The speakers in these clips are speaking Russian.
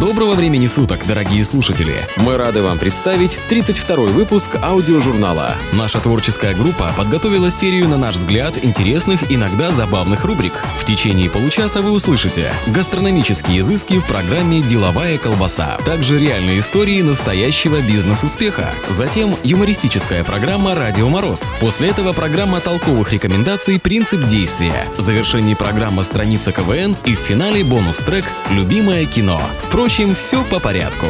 Доброго времени суток, дорогие слушатели! Мы рады вам представить 32-й выпуск аудиожурнала. Наша творческая группа подготовила серию, на наш взгляд, интересных, иногда забавных рубрик. В течение получаса вы услышите гастрономические изыски в программе «Деловая колбаса», также реальные истории настоящего бизнес-успеха. Затем юмористическая программа «Радио Мороз». После этого программа толковых рекомендаций «Принцип действия». В завершении программа «Страница КВН» и в финале бонус-трек «Любимое кино». Впрочем, все по порядку.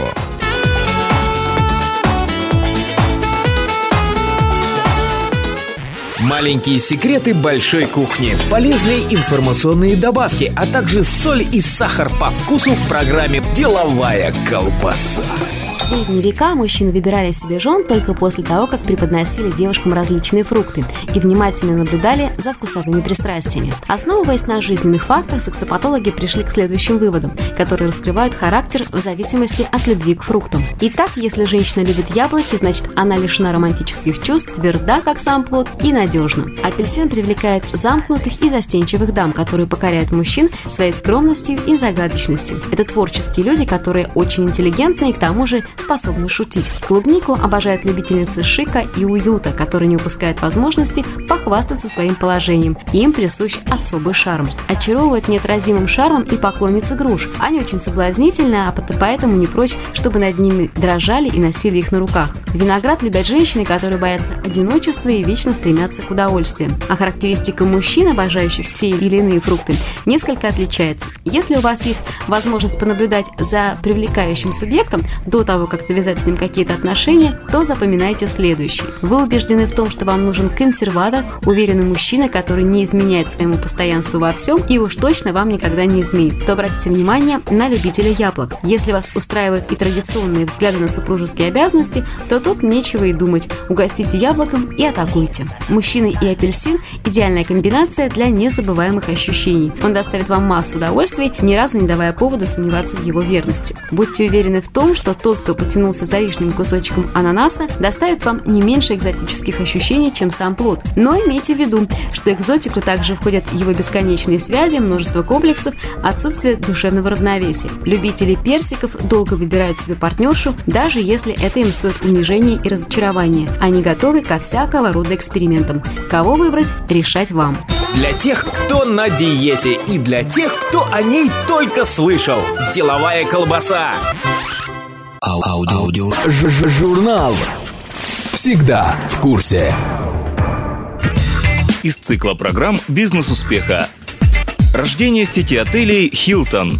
Маленькие секреты большой кухни, полезные информационные добавки, а также соль и сахар по вкусу в программе «Деловая колбаса» средние века мужчины выбирали себе жен только после того, как преподносили девушкам различные фрукты и внимательно наблюдали за вкусовыми пристрастиями. Основываясь на жизненных фактах, сексопатологи пришли к следующим выводам, которые раскрывают характер в зависимости от любви к фруктам. Итак, если женщина любит яблоки, значит она лишена романтических чувств, тверда, как сам плод, и надежна. Апельсин привлекает замкнутых и застенчивых дам, которые покоряют мужчин своей скромностью и загадочностью. Это творческие люди, которые очень интеллигентны и к тому же способны шутить. Клубнику обожают любительницы шика и уюта, которые не упускают возможности похвастаться своим положением. Им присущ особый шарм. Очаровывают неотразимым шармом и поклонницы груш. Они очень соблазнительны, а поэтому не прочь, чтобы над ними дрожали и носили их на руках. Виноград любят женщины, которые боятся одиночества и вечно стремятся к удовольствиям. А характеристика мужчин, обожающих те или иные фрукты, несколько отличается. Если у вас есть возможность понаблюдать за привлекающим субъектом до того, как завязать с ним какие-то отношения, то запоминайте следующее. Вы убеждены в том, что вам нужен консерватор, уверенный мужчина, который не изменяет своему постоянству во всем и уж точно вам никогда не изменит, то обратите внимание на любителя яблок. Если вас устраивают и традиционные взгляды на супружеские обязанности, то тут нечего и думать. Угостите яблоком и атакуйте. Мужчины и апельсин – идеальная комбинация для незабываемых ощущений. Он доставит вам массу удовольствий, ни разу не давая повода сомневаться в его верности. Будьте уверены в том, что тот, кто потянулся за лишним кусочком ананаса, доставит вам не меньше экзотических ощущений, чем сам плод. Но имейте в виду, что экзотику также входят его бесконечные связи, множество комплексов, отсутствие душевного равновесия. Любители персиков долго выбирают себе партнершу, даже если это им стоит унижения и разочарования. Они готовы ко всякого рода экспериментам. Кого выбрать, решать вам. Для тех, кто на диете и для тех, кто о ней только слышал. Деловая колбаса. Аудио. Аудио. Ж -ж Журнал. Всегда в курсе. Из цикла программ «Бизнес успеха». Рождение сети отелей «Хилтон».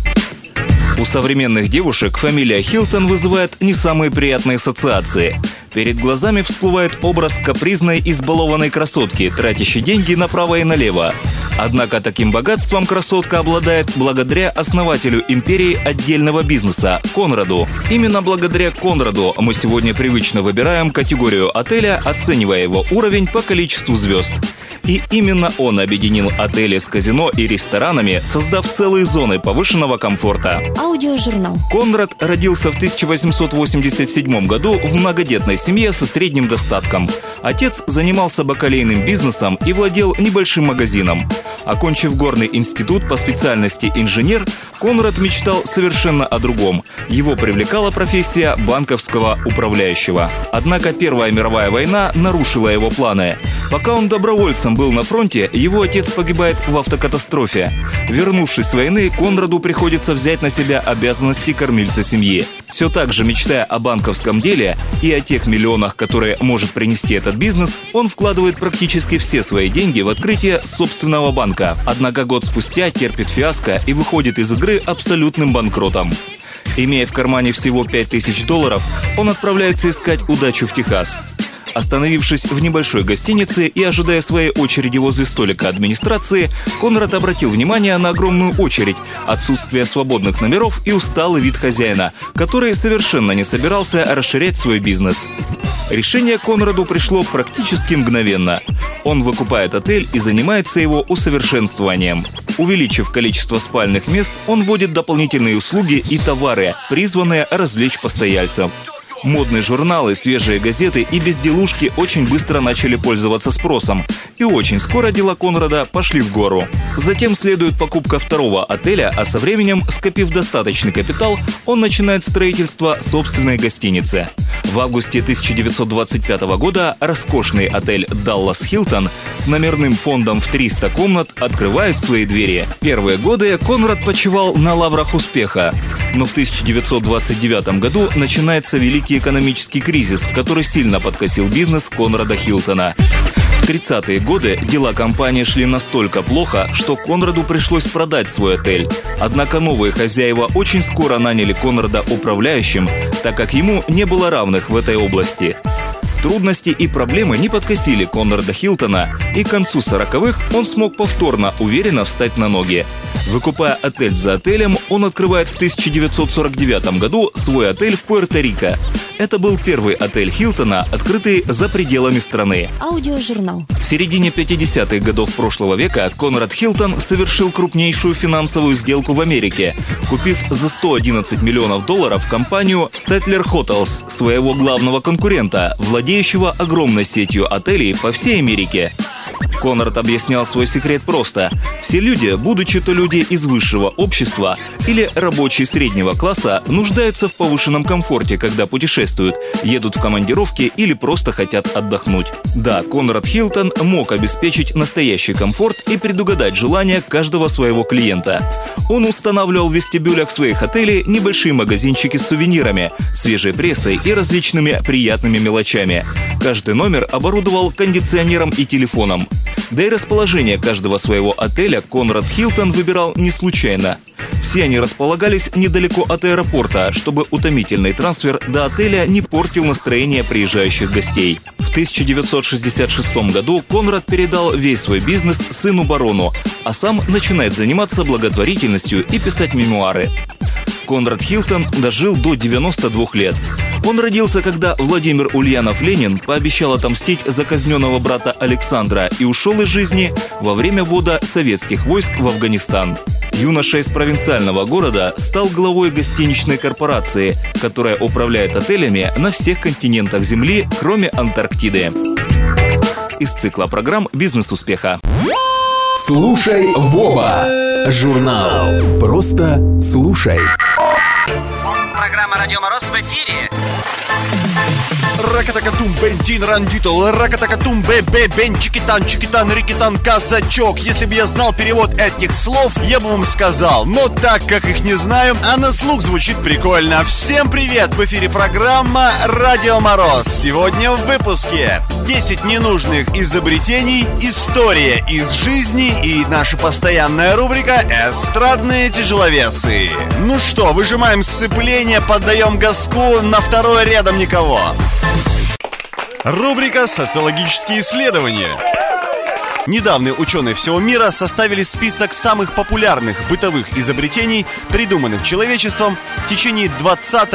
У современных девушек фамилия Хилтон вызывает не самые приятные ассоциации. Перед глазами всплывает образ капризной, избалованной красотки, тратящей деньги направо и налево. Однако таким богатством красотка обладает благодаря основателю империи отдельного бизнеса – Конраду. Именно благодаря Конраду мы сегодня привычно выбираем категорию отеля, оценивая его уровень по количеству звезд. И именно он объединил отели с казино и ресторанами, создав целые зоны повышенного комфорта. Аудиожурнал. Конрад родился в 1887 году в многодетной семье со средним достатком. Отец занимался бакалейным бизнесом и владел небольшим магазином. Окончив горный институт по специальности инженер, Конрад мечтал совершенно о другом. Его привлекала профессия банковского управляющего. Однако Первая мировая война нарушила его планы. Пока он добровольцем был на фронте, его отец погибает в автокатастрофе. Вернувшись с войны, Конраду приходится взять на себя обязанности кормильца семьи. Все так же мечтая о банковском деле и о тех миллионах, которые может принести этот бизнес, он вкладывает практически все свои деньги в открытие собственного банка. Однако год спустя терпит фиаско и выходит из игры абсолютным банкротом. Имея в кармане всего 5000 долларов, он отправляется искать удачу в Техас. Остановившись в небольшой гостинице и ожидая своей очереди возле столика администрации, Конрад обратил внимание на огромную очередь, отсутствие свободных номеров и усталый вид хозяина, который совершенно не собирался расширять свой бизнес. Решение Конраду пришло практически мгновенно. Он выкупает отель и занимается его усовершенствованием. Увеличив количество спальных мест, он вводит дополнительные услуги и товары, призванные развлечь постояльцев. Модные журналы, свежие газеты и безделушки очень быстро начали пользоваться спросом. И очень скоро дела Конрада пошли в гору. Затем следует покупка второго отеля, а со временем, скопив достаточный капитал, он начинает строительство собственной гостиницы. В августе 1925 года роскошный отель «Даллас Хилтон» с номерным фондом в 300 комнат открывает свои двери. Первые годы Конрад почивал на лаврах успеха. Но в 1929 году начинается великий экономический кризис, который сильно подкосил бизнес Конрада Хилтона. В 30-е годы дела компании шли настолько плохо, что Конраду пришлось продать свой отель. Однако новые хозяева очень скоро наняли Конрада управляющим, так как ему не было равных в этой области. Трудности и проблемы не подкосили Конрада Хилтона, и к концу 40-х он смог повторно уверенно встать на ноги. Выкупая отель за отелем, он открывает в 1949 году свой отель в Пуэрто-Рико. Это был первый отель Хилтона, открытый за пределами страны. Аудиожурнал. В середине 50-х годов прошлого века Конрад Хилтон совершил крупнейшую финансовую сделку в Америке, купив за 111 миллионов долларов компанию Statler Hotels, своего главного конкурента, владеющего огромной сетью отелей по всей Америке. Конрад объяснял свой секрет просто. Все люди, будучи то люди из высшего общества или рабочие среднего класса, нуждаются в повышенном комфорте, когда путешествуют, едут в командировки или просто хотят отдохнуть. Да, Конрад Хилтон мог обеспечить настоящий комфорт и предугадать желания каждого своего клиента. Он устанавливал в вестибюлях своих отелей небольшие магазинчики с сувенирами, свежей прессой и различными приятными мелочами. Каждый номер оборудовал кондиционером и телефоном. Да и расположение каждого своего отеля Конрад Хилтон выбирал не случайно. Все они располагались недалеко от аэропорта, чтобы утомительный трансфер до отеля не портил настроение приезжающих гостей. В 1966 году Конрад передал весь свой бизнес сыну барону, а сам начинает заниматься благотворительностью и писать мемуары. Конрад Хилтон дожил до 92 лет. Он родился, когда Владимир Ульянов-Ленин пообещал отомстить за казненного брата Александра и ушел из жизни во время ввода советских войск в Афганистан. Юноша из провинциального города стал главой гостиничной корпорации, которая управляет отелями на всех континентах Земли, кроме Антарктиды. Из цикла программ «Бизнес успеха». Слушай Вова. Журнал. Просто слушай. «Радио Мороз» в эфире. Ракатакатум, бентин, рандитол, ракатакатум, бе-бе, бен, чикитан, чикитан, рикитан, казачок. Если бы я знал перевод этих слов, я бы вам сказал. Но так как их не знаю, а на слух звучит прикольно. Всем привет! В эфире программа «Радио Мороз». Сегодня в выпуске 10 ненужных изобретений, история из жизни и наша постоянная рубрика «Эстрадные тяжеловесы». Ну что, выжимаем сцепление, поддаем газку, на второй рядом никого. Рубрика «Социологические исследования». Недавние ученые всего мира составили список самых популярных бытовых изобретений, придуманных человечеством в течение 20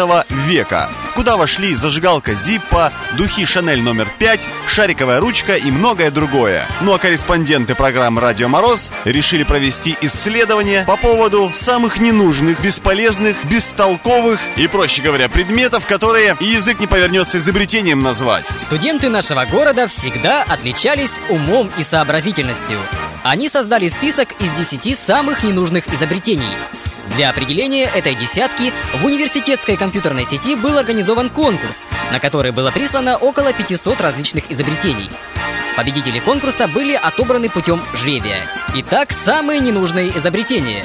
века, куда вошли зажигалка Зиппа, духи Шанель номер 5, шариковая ручка и многое другое. Ну а корреспонденты программы «Радио Мороз» решили провести исследование по поводу самых ненужных, бесполезных, бестолковых и, проще говоря, предметов, которые и язык не повернется изобретением назвать. Студенты нашего города всегда отличались умом и сообразительностью. Они создали список из 10 самых ненужных изобретений. Для определения этой десятки в университетской компьютерной сети был организован конкурс, на который было прислано около 500 различных изобретений. Победители конкурса были отобраны путем жребия. Итак, самые ненужные изобретения.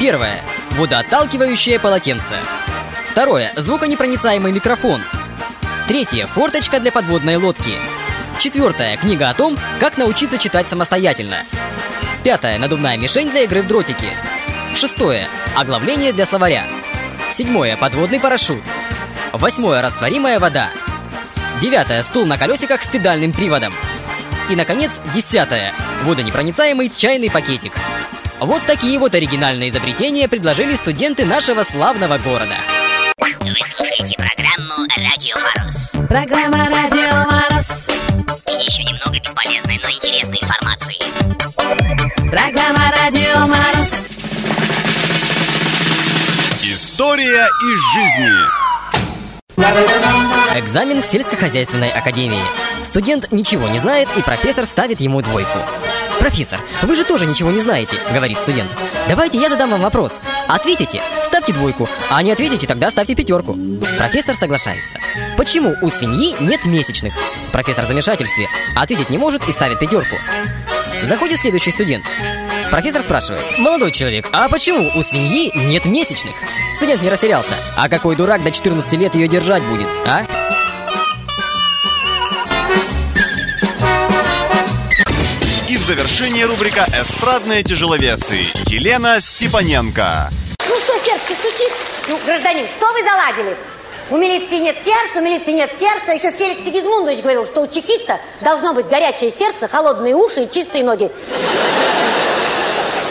Первое. Водоотталкивающее полотенце. Второе. Звуконепроницаемый микрофон. Третье. Форточка для подводной лодки. Четвертое. Книга о том, как научиться читать самостоятельно. Пятое. Надувная мишень для игры в дротики. Шестое. Оглавление для словаря. Седьмое. Подводный парашют. Восьмое. Растворимая вода. Девятое. Стул на колесиках с педальным приводом. И, наконец, десятое. Водонепроницаемый чайный пакетик. Вот такие вот оригинальные изобретения предложили студенты нашего славного города. Вы слушаете программу «Радио Мороз». Программа «Радио Мороз». И еще немного бесполезной, но интересной информации. Программа «Радио Мороз». История из жизни. Экзамен в сельскохозяйственной академии. Студент ничего не знает, и профессор ставит ему двойку. «Профессор, вы же тоже ничего не знаете», — говорит студент. «Давайте я задам вам вопрос. Ответите, ставьте двойку, а не ответите, тогда ставьте пятерку». Профессор соглашается. Почему у свиньи нет месячных? Профессор в замешательстве. Ответить не может и ставит пятерку. Заходит следующий студент. Профессор спрашивает, молодой человек, а почему у свиньи нет месячных? Студент не растерялся. А какой дурак до 14 лет ее держать будет, а? И в завершение рубрика «Эстрадные тяжеловесы» Елена Степаненко. Ну что, сердце стучит? Ну, гражданин, что вы заладили? У милиции нет сердца, у милиции нет сердца. Еще Феликс Сигизмундович говорил, что у чекиста должно быть горячее сердце, холодные уши и чистые ноги.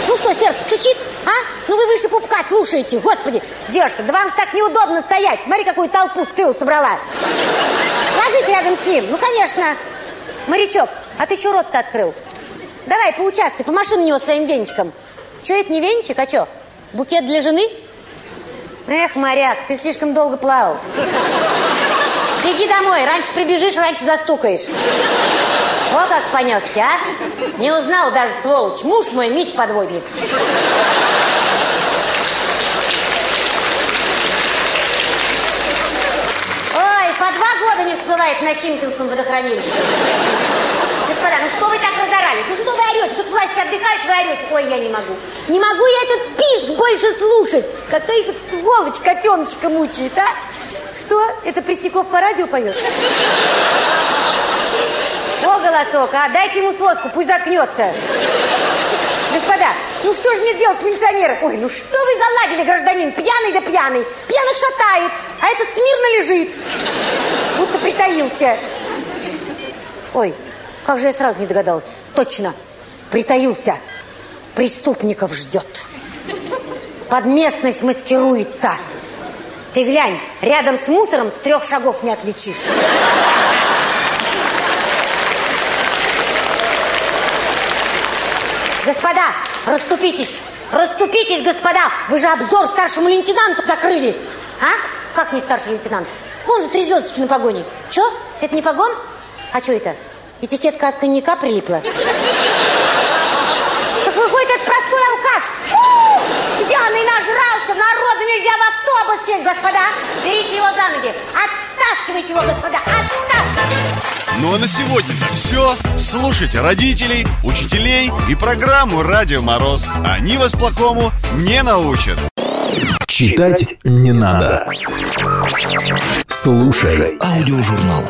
Ну что, сердце стучит? А? Ну вы выше пупка слушаете. Господи, девушка, да вам так неудобно стоять. Смотри, какую толпу с тылу собрала. Ложись рядом с ним. Ну, конечно. Морячок, а ты еще рот-то открыл. Давай, поучаствуй, помаши на него своим венчиком. Че это не венчик, а что? Букет для жены? Эх, моряк, ты слишком долго плавал. Беги домой, раньше прибежишь, раньше застукаешь. О, как понесся, а? Не узнал даже, сволочь. Муж мой, Мить подводник. Ой, по два года не всплывает на Химкинском водохранилище. Господа, ну что вы так Ну что вы орете? Тут власти отдыхают, вы орете. Ой, я не могу. Не могу я этот писк больше слушать. Какая же сволочь котеночка мучает, а? Что? Это Пресняков по радио поет? О, голосок, а? Дайте ему соску, пусть заткнется. Господа, ну что же мне делать с милиционером? Ой, ну что вы заладили, гражданин? Пьяный да пьяный. Пьяных шатает, а этот смирно лежит. Будто притаился. Ой, как же я сразу не догадалась. Точно, притаился. Преступников ждет. Под местность маскируется. Ты глянь, рядом с мусором с трех шагов не отличишь. Господа, расступитесь! Расступитесь, господа! Вы же обзор старшему лейтенанту закрыли! А? Как не старший лейтенант? Вон же три звездочки на погоне. Че? Это не погон? А что это? Этикетка от коньяка прилипла? Так выходит, это простой алкаш! Фу! Пьяный нажрался, народу нельзя в автобус сесть, господа! Берите его за ноги! Оттаскивайте его, господа! Оттаскивайте! Ну а на сегодня-то все. Слушайте родителей, учителей и программу «Радио Мороз». Они вас плохому не научат. Читать не надо. Слушай аудиожурнал.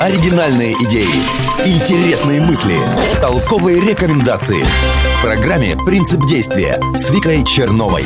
Оригинальные идеи, интересные мысли, толковые рекомендации. В программе «Принцип действия» с Викой Черновой.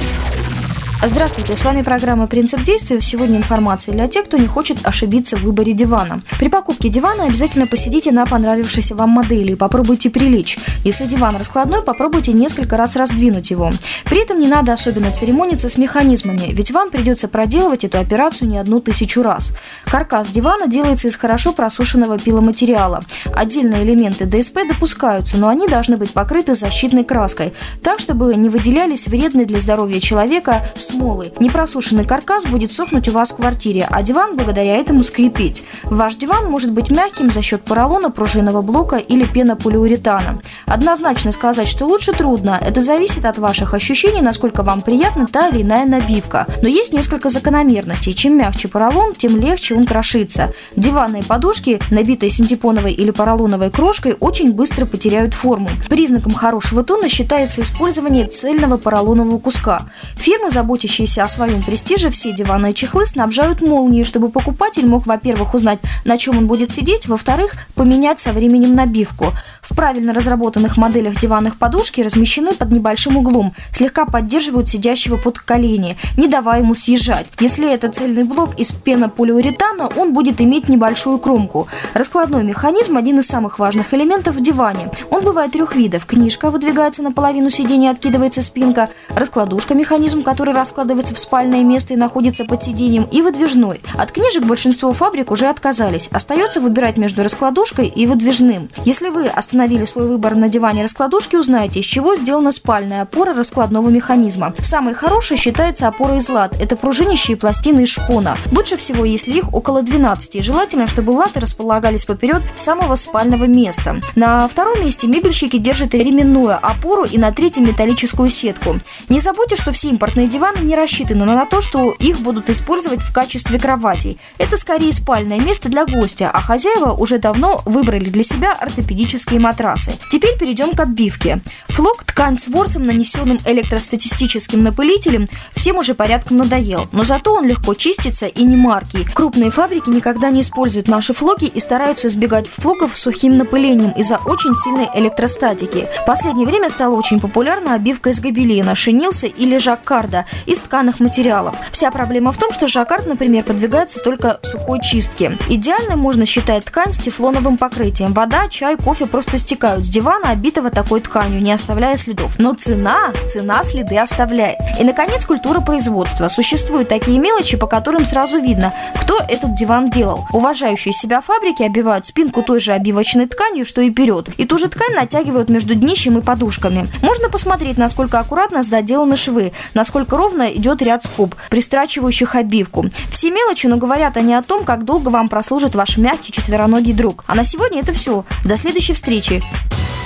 Здравствуйте, с вами программа «Принцип действия». Сегодня информация для тех, кто не хочет ошибиться в выборе дивана. При покупке дивана обязательно посидите на понравившейся вам модели и попробуйте прилечь. Если диван раскладной, попробуйте несколько раз раздвинуть его. При этом не надо особенно церемониться с механизмами, ведь вам придется проделывать эту операцию не одну тысячу раз. Каркас дивана делается из хорошо просушенного пиломатериала. Отдельные элементы ДСП допускаются, но они должны быть покрыты защитной краской, так, чтобы не выделялись вредные для здоровья человека смолы. Непросушенный каркас будет сохнуть у вас в квартире, а диван благодаря этому скрипеть. Ваш диван может быть мягким за счет поролона, пружинного блока или пенополиуретана. Однозначно сказать, что лучше трудно. Это зависит от ваших ощущений, насколько вам приятна та или иная набивка. Но есть несколько закономерностей. Чем мягче поролон, тем легче он крошится. Диванные подушки, набитые синтепоновой или поролоновой крошкой, очень быстро потеряют форму. Признаком хорошего тона считается использование цельного поролонового куска. Фирмы заботятся заботящиеся о своем престиже, все диванные чехлы снабжают молнией, чтобы покупатель мог, во-первых, узнать, на чем он будет сидеть, во-вторых, поменять со временем набивку. В правильно разработанных моделях диванных подушки размещены под небольшим углом, слегка поддерживают сидящего под колени, не давая ему съезжать. Если это цельный блок из пенополиуретана, он будет иметь небольшую кромку. Раскладной механизм – один из самых важных элементов в диване. Он бывает трех видов. Книжка выдвигается наполовину сиденья, откидывается спинка. Раскладушка механизм, который раскладывается в спальное место и находится под сиденьем, и выдвижной. От книжек большинство фабрик уже отказались. Остается выбирать между раскладушкой и выдвижным. Если вы остановили свой выбор на диване раскладушки, узнаете, из чего сделана спальная опора раскладного механизма. Самой хорошей считается опора из лад. Это пружинящие пластины из шпона. Лучше всего, если их около 12. И желательно, чтобы латы располагались поперед самого спального места. На втором месте мебельщики держат ременную опору и на третьем металлическую сетку. Не забудьте, что все импортные диваны не рассчитаны на то, что их будут использовать в качестве кроватей. Это скорее спальное место для гостя, а хозяева уже давно выбрали для себя ортопедические матрасы. Теперь перейдем к отбивке. Флок – ткань с ворсом, нанесенным электростатистическим напылителем, всем уже порядком надоел, но зато он легко чистится и не маркий. Крупные фабрики никогда не используют наши флоки и стараются избегать флоков с сухим напылением из-за очень сильной электростатики. В последнее время стала очень популярна обивка из гобелена, шинился или жаккарда из тканых материалов. Вся проблема в том, что жаккард, например, подвигается только сухой чистке. Идеально можно считать ткань с тефлоновым покрытием. Вода, чай, кофе просто стекают с дивана, обитого такой тканью, не оставляя следов. Но цена, цена следы оставляет. И, наконец, культура производства. Существуют такие мелочи, по которым сразу видно, кто этот диван делал. Уважающие себя фабрики обивают спинку той же обивочной тканью, что и вперед, и ту же ткань натягивают между днищем и подушками. Можно посмотреть, насколько аккуратно заделаны швы, насколько ровно идет ряд скоб, пристрачивающих обивку. Все мелочи, но говорят они о том, как долго вам прослужит ваш мягкий четвероногий друг. А на сегодня это все. До следующей встречи.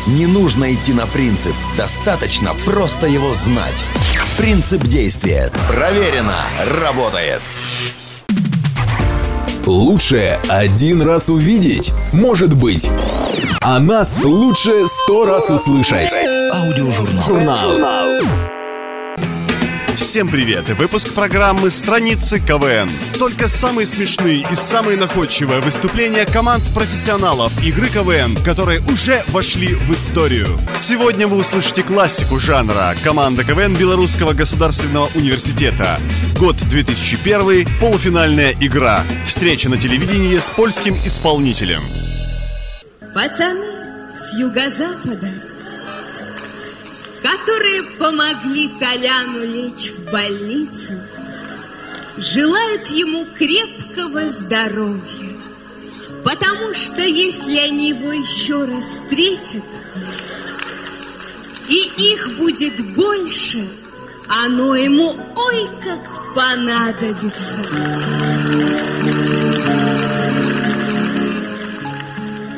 Не нужно идти на принцип, достаточно просто его знать. Принцип действия. Проверено. Работает. Лучше один раз увидеть, может быть. А нас лучше сто раз услышать. Аудиожурнал. Журнал. Всем привет! Выпуск программы «Страницы КВН». Только самые смешные и самые находчивые выступления команд профессионалов игры КВН, которые уже вошли в историю. Сегодня вы услышите классику жанра команда КВН Белорусского государственного университета. Год 2001, полуфинальная игра. Встреча на телевидении с польским исполнителем. Пацаны с юго-запада которые помогли Толяну лечь в больницу, желают ему крепкого здоровья. Потому что если они его еще раз встретят, и их будет больше, оно ему ой как понадобится.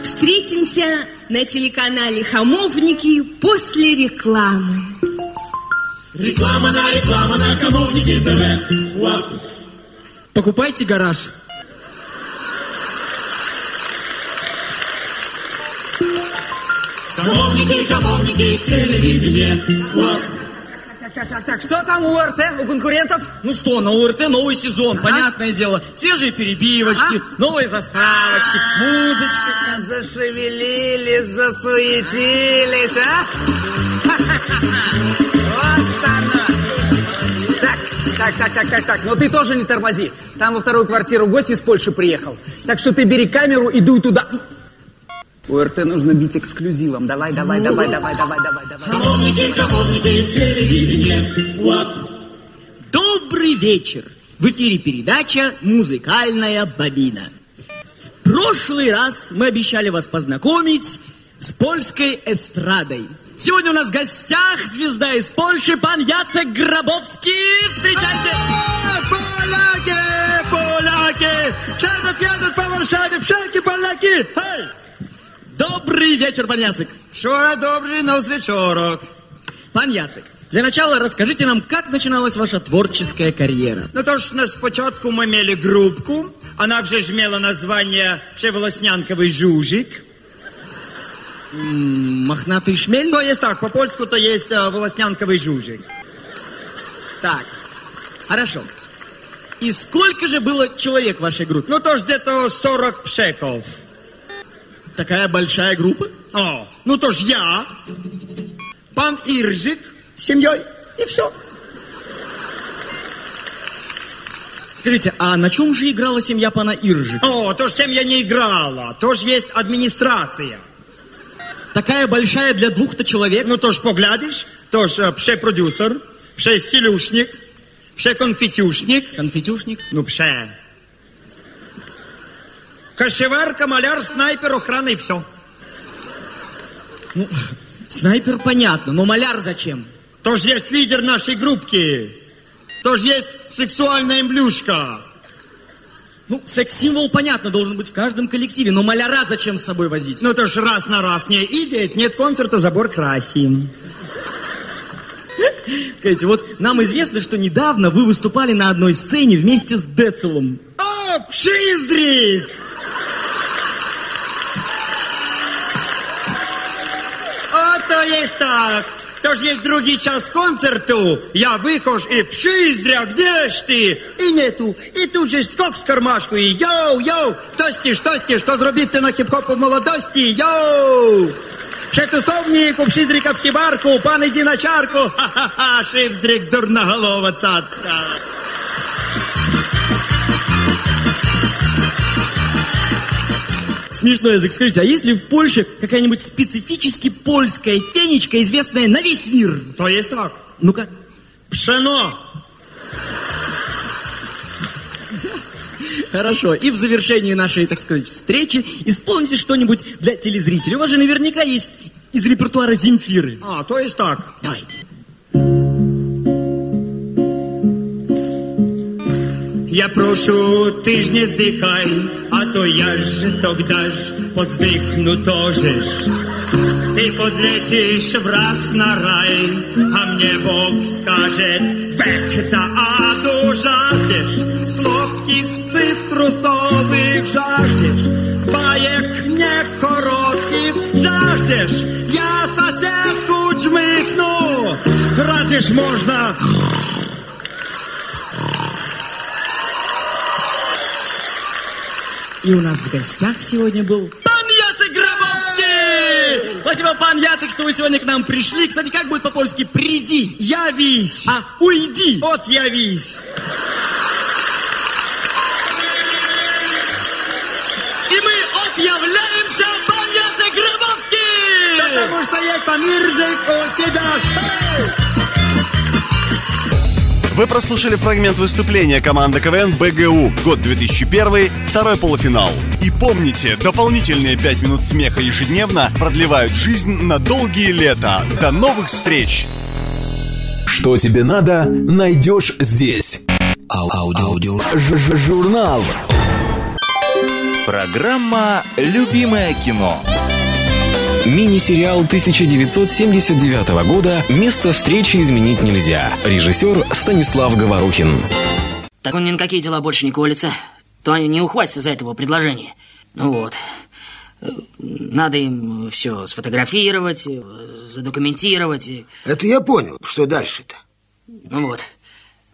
Встретимся на телеканале «Хамовники» после рекламы. Реклама на реклама на Хамовники ТВ. Покупайте гараж. Хамовники, хамовники, телевидение. Так, так, так, так, что там у УРТ, у конкурентов? Ну что, на УРТ новый сезон, ага. понятное дело. Свежие перебивочки, ага. новые заставочки, музычка. Зашевелились, засуетились, а? Вот оно. Так, так, так, так, так, так, но ты тоже не тормози. Там во вторую квартиру гость из Польши приехал. Так что ты бери камеру и дуй туда. УРТ нужно бить эксклюзивом. Давай, давай, давай, давай, давай, давай, давай. Хамовники, хамовники, телевидение. Вот. Добрый вечер. В эфире передача «Музыкальная бобина». В прошлый раз мы обещали вас познакомить с польской эстрадой. Сегодня у нас в гостях звезда из Польши, пан Яцек Грабовский. Встречайте! Поляки! Поляки! Wszędzie jadą po Warszawie, wszelkie Polaki! Hej! Добрый вечер, пан Яцек. Вчора добрый, но вечерок. Пан Яцек, для начала расскажите нам, как начиналась ваша творческая карьера. Ну то ж, спочатку мы имели группку, она вже ж название «Всеволоснянковый жужик». Мохнатый шмель? То есть так, по-польску то есть э, волоснянковый жужик. Так, хорошо. И сколько же было человек в вашей группе? Ну то ж где-то 40 пшеков. Такая большая группа? О, ну то ж я, пан Иржик с семьей, и все. Скажите, а на чем же играла семья пана Иржика? О, то ж семья не играла, то ж есть администрация. Такая большая для двух-то человек? Ну то ж поглядишь, то ж э, пше-продюсер, Пше стилюшник, пше конфетюшник. Конфетюшник? Ну, пше. Кошеварка, маляр, снайпер, охрана и все. Ну, снайпер понятно, но маляр зачем? Тоже есть лидер нашей группки. Тоже есть сексуальная эмблюшка. Ну, секс-символ, понятно, должен быть в каждом коллективе, но маляра зачем с собой возить? Ну, то ж раз на раз не идет, нет концерта, забор красим. Скажите, вот нам известно, что недавно вы выступали на одной сцене вместе с Децелом. О, пшиздрик! А то есть так. То ж есть другий час концерту. Я выхож и пшиздря, где ж ти? І нету. І тут же ж скок з кармашку. І йоу, йоу, хтось ті, хтось ті, що зробив ти на хіп-хоп у молодості? Йоу! Прzetusownik u Pszydryka w kibarku, pan idzie na Смешной язык. Скажите, а есть ли в Польше какая-нибудь специфически польская тенечка, известная на весь мир? То есть так. Ну-ка. Пшено. Хорошо. И в завершении нашей, так сказать, встречи исполните что-нибудь для телезрителей. У вас же наверняка есть из репертуара Земфиры. А, то есть так. Давайте. Я прошу, ты ж не вздыхай, а то я ж тогда ж подвздыхну тоже ж. Ты подлетишь в раз на рай, а мне Бог скажет, век до аду жаждешь, сладких цитрусовых жаждешь, баек не коротких жаждешь, я И у нас в гостях сегодня был пан Яцек Гробовский! Спасибо, пан Яцек, что вы сегодня к нам пришли. Кстати, как будет по-польски «приди»? Явись! А, уйди! От явись! И мы отъявляемся, пан Яцек Гробовский! Потому что есть помиржик у тебя. Вы прослушали фрагмент выступления команды КВН БГУ, год 2001, второй полуфинал. И помните, дополнительные 5 минут смеха ежедневно продлевают жизнь на долгие лета. До новых встреч! Что тебе надо, найдешь здесь. Аудио. Ж- Журнал. Программа «Любимое кино». Мини-сериал 1979 года «Место встречи изменить нельзя». Режиссер Станислав Говорухин. Так он ни на какие дела больше не колется. То они не ухватятся за этого предложения. Ну вот. Надо им все сфотографировать, э, задокументировать. и- Это я понял. Что дальше-то? Ну вот.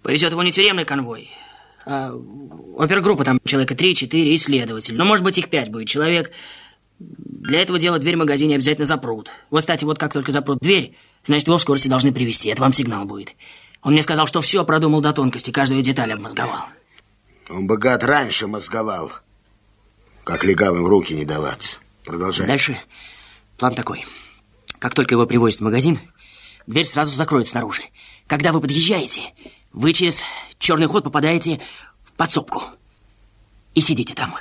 Повезет его не тюремный конвой, а опергруппа там человека 3-4 исследователь. Ну, может быть, их 5 будет человек. Для этого дела дверь в магазине обязательно запрут. Вот, кстати, вот как только запрут дверь, значит, его в скорости должны привести. Это вам сигнал будет. Он мне сказал, что все продумал до тонкости, каждую деталь обмозговал. Он бы, гад, раньше мозговал. Как легавым в руки не даваться. Продолжай. Дальше план такой. Как только его привозят в магазин, дверь сразу закроют снаружи. Когда вы подъезжаете, вы через черный ход попадаете в подсобку. И сидите там.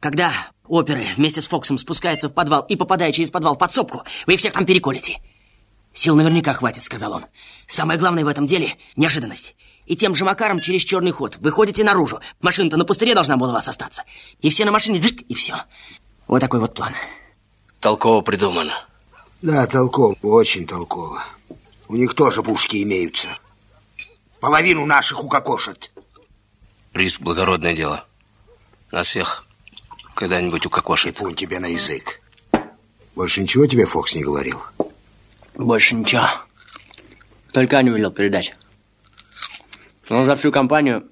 Когда оперы вместе с Фоксом спускаются в подвал и попадая через подвал в подсобку, вы их всех там переколите. Сил наверняка хватит, сказал он. Самое главное в этом деле — неожиданность. И тем же макаром через черный ход выходите наружу. Машина-то на пустыре должна была у вас остаться. И все на машине, вжик, и все. Вот такой вот план. Толково придумано. Да, толково. Очень толково. У них тоже пушки имеются. Половину наших укокошат. Риск – благородное дело. Нас всех когда-нибудь укокошит. Типун тебе на язык. Больше ничего тебе Фокс не говорил? Больше ничего. Только Аню велел передать. Он за всю компанию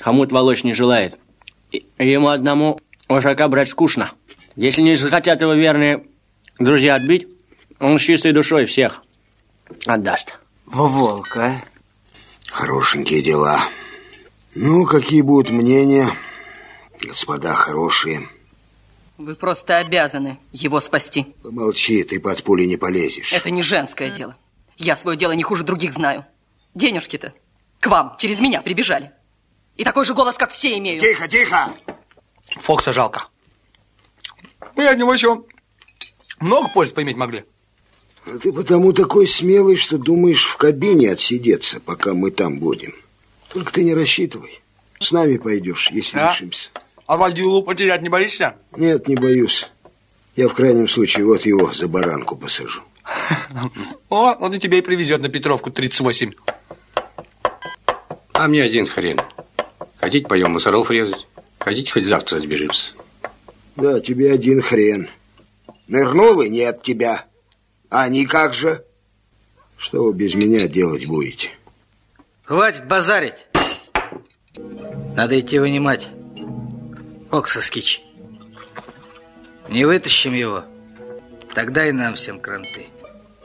хомут волочь не желает. И ему одному вожака брать скучно. Если не захотят его верные друзья отбить, он с чистой душой всех отдаст. Во волка. Хорошенькие дела. Ну, какие будут мнения, господа хорошие? Вы просто обязаны его спасти. Помолчи, ты под пули не полезешь. Это не женское дело. Я свое дело не хуже других знаю. Денежки-то к вам через меня прибежали. И такой же голос, как все имею. Тихо, тихо! Фокса жалко. Мы от него еще много пользы поиметь могли. А ты потому такой смелый, что думаешь в кабине отсидеться, пока мы там будем. Только ты не рассчитывай. С нами пойдешь, если А? решимся. А Вальдилу потерять не боишься? Нет, не боюсь. Я в крайнем случае вот его за баранку посажу. О, он и тебе и привезет на Петровку 38. А мне один хрен. Хотите, пойдем мусоров резать? Хотите, хоть завтра разбежимся? Да, тебе один хрен. Нырнул и нет тебя. А они как же? Что вы без меня делать будете? Хватит базарить. Надо идти вынимать. Окса Скич. Не вытащим его, тогда и нам всем кранты.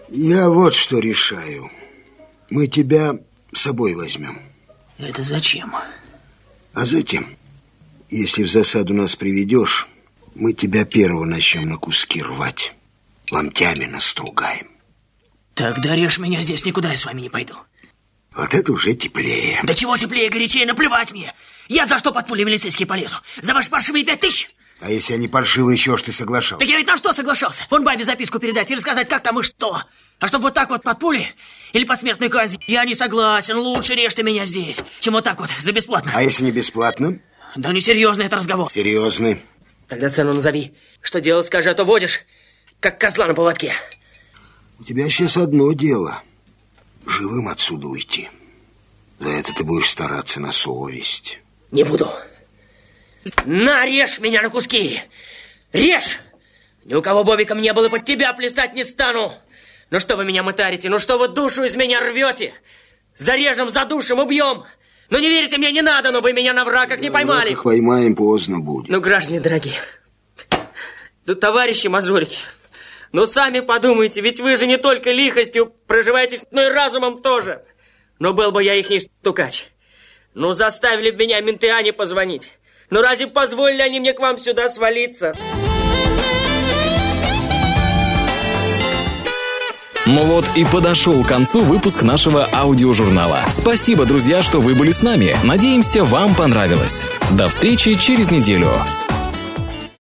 Я вот что решаю. Мы тебя с собой возьмем. Это зачем? А затем, если в засаду нас приведешь, мы тебя первого начнем на куски рвать. Ломтями настругаем. Тогда режь меня здесь, никуда я с вами не пойду. Вот это уже теплее. Да чего теплее, горячее, наплевать мне. Я за что под пули милицейские полезу? За ваши паршивые пять тысяч? А если они паршивые, чего ж ты соглашался? Так я ведь на что соглашался? Вон бабе записку передать и рассказать, как там и что. А чтобы вот так вот под пули или под смертную казнь, я не согласен. Лучше режьте меня здесь, чем вот так вот, за бесплатно. А если не бесплатно? Да несерьезный это разговор. Серьезный. Тогда цену назови. Что делать, скажи, а то водишь, как козла на поводке. У тебя сейчас одно дело. Живым отсюда уйти. За это ты будешь стараться на совесть. Не буду. Нарежь меня на куски. Режь. Ни у кого бобиком не было, под тебя плясать не стану. Ну что вы меня мытарите? Ну что вы душу из меня рвете? Зарежем, задушим, убьем. Ну не верите мне, не надо, но вы меня на врагах не поймали. Как поймаем, поздно будет. Ну, граждане дорогие, да товарищи мазурики, ну сами подумайте, ведь вы же не только лихостью проживаете, но и разумом тоже. Ну, был бы я их не стукач. Ну, заставили бы меня менты Ане позвонить. Ну, разве позволили они мне к вам сюда свалиться? Ну вот и подошел к концу выпуск нашего аудиожурнала. Спасибо, друзья, что вы были с нами. Надеемся, вам понравилось. До встречи через неделю.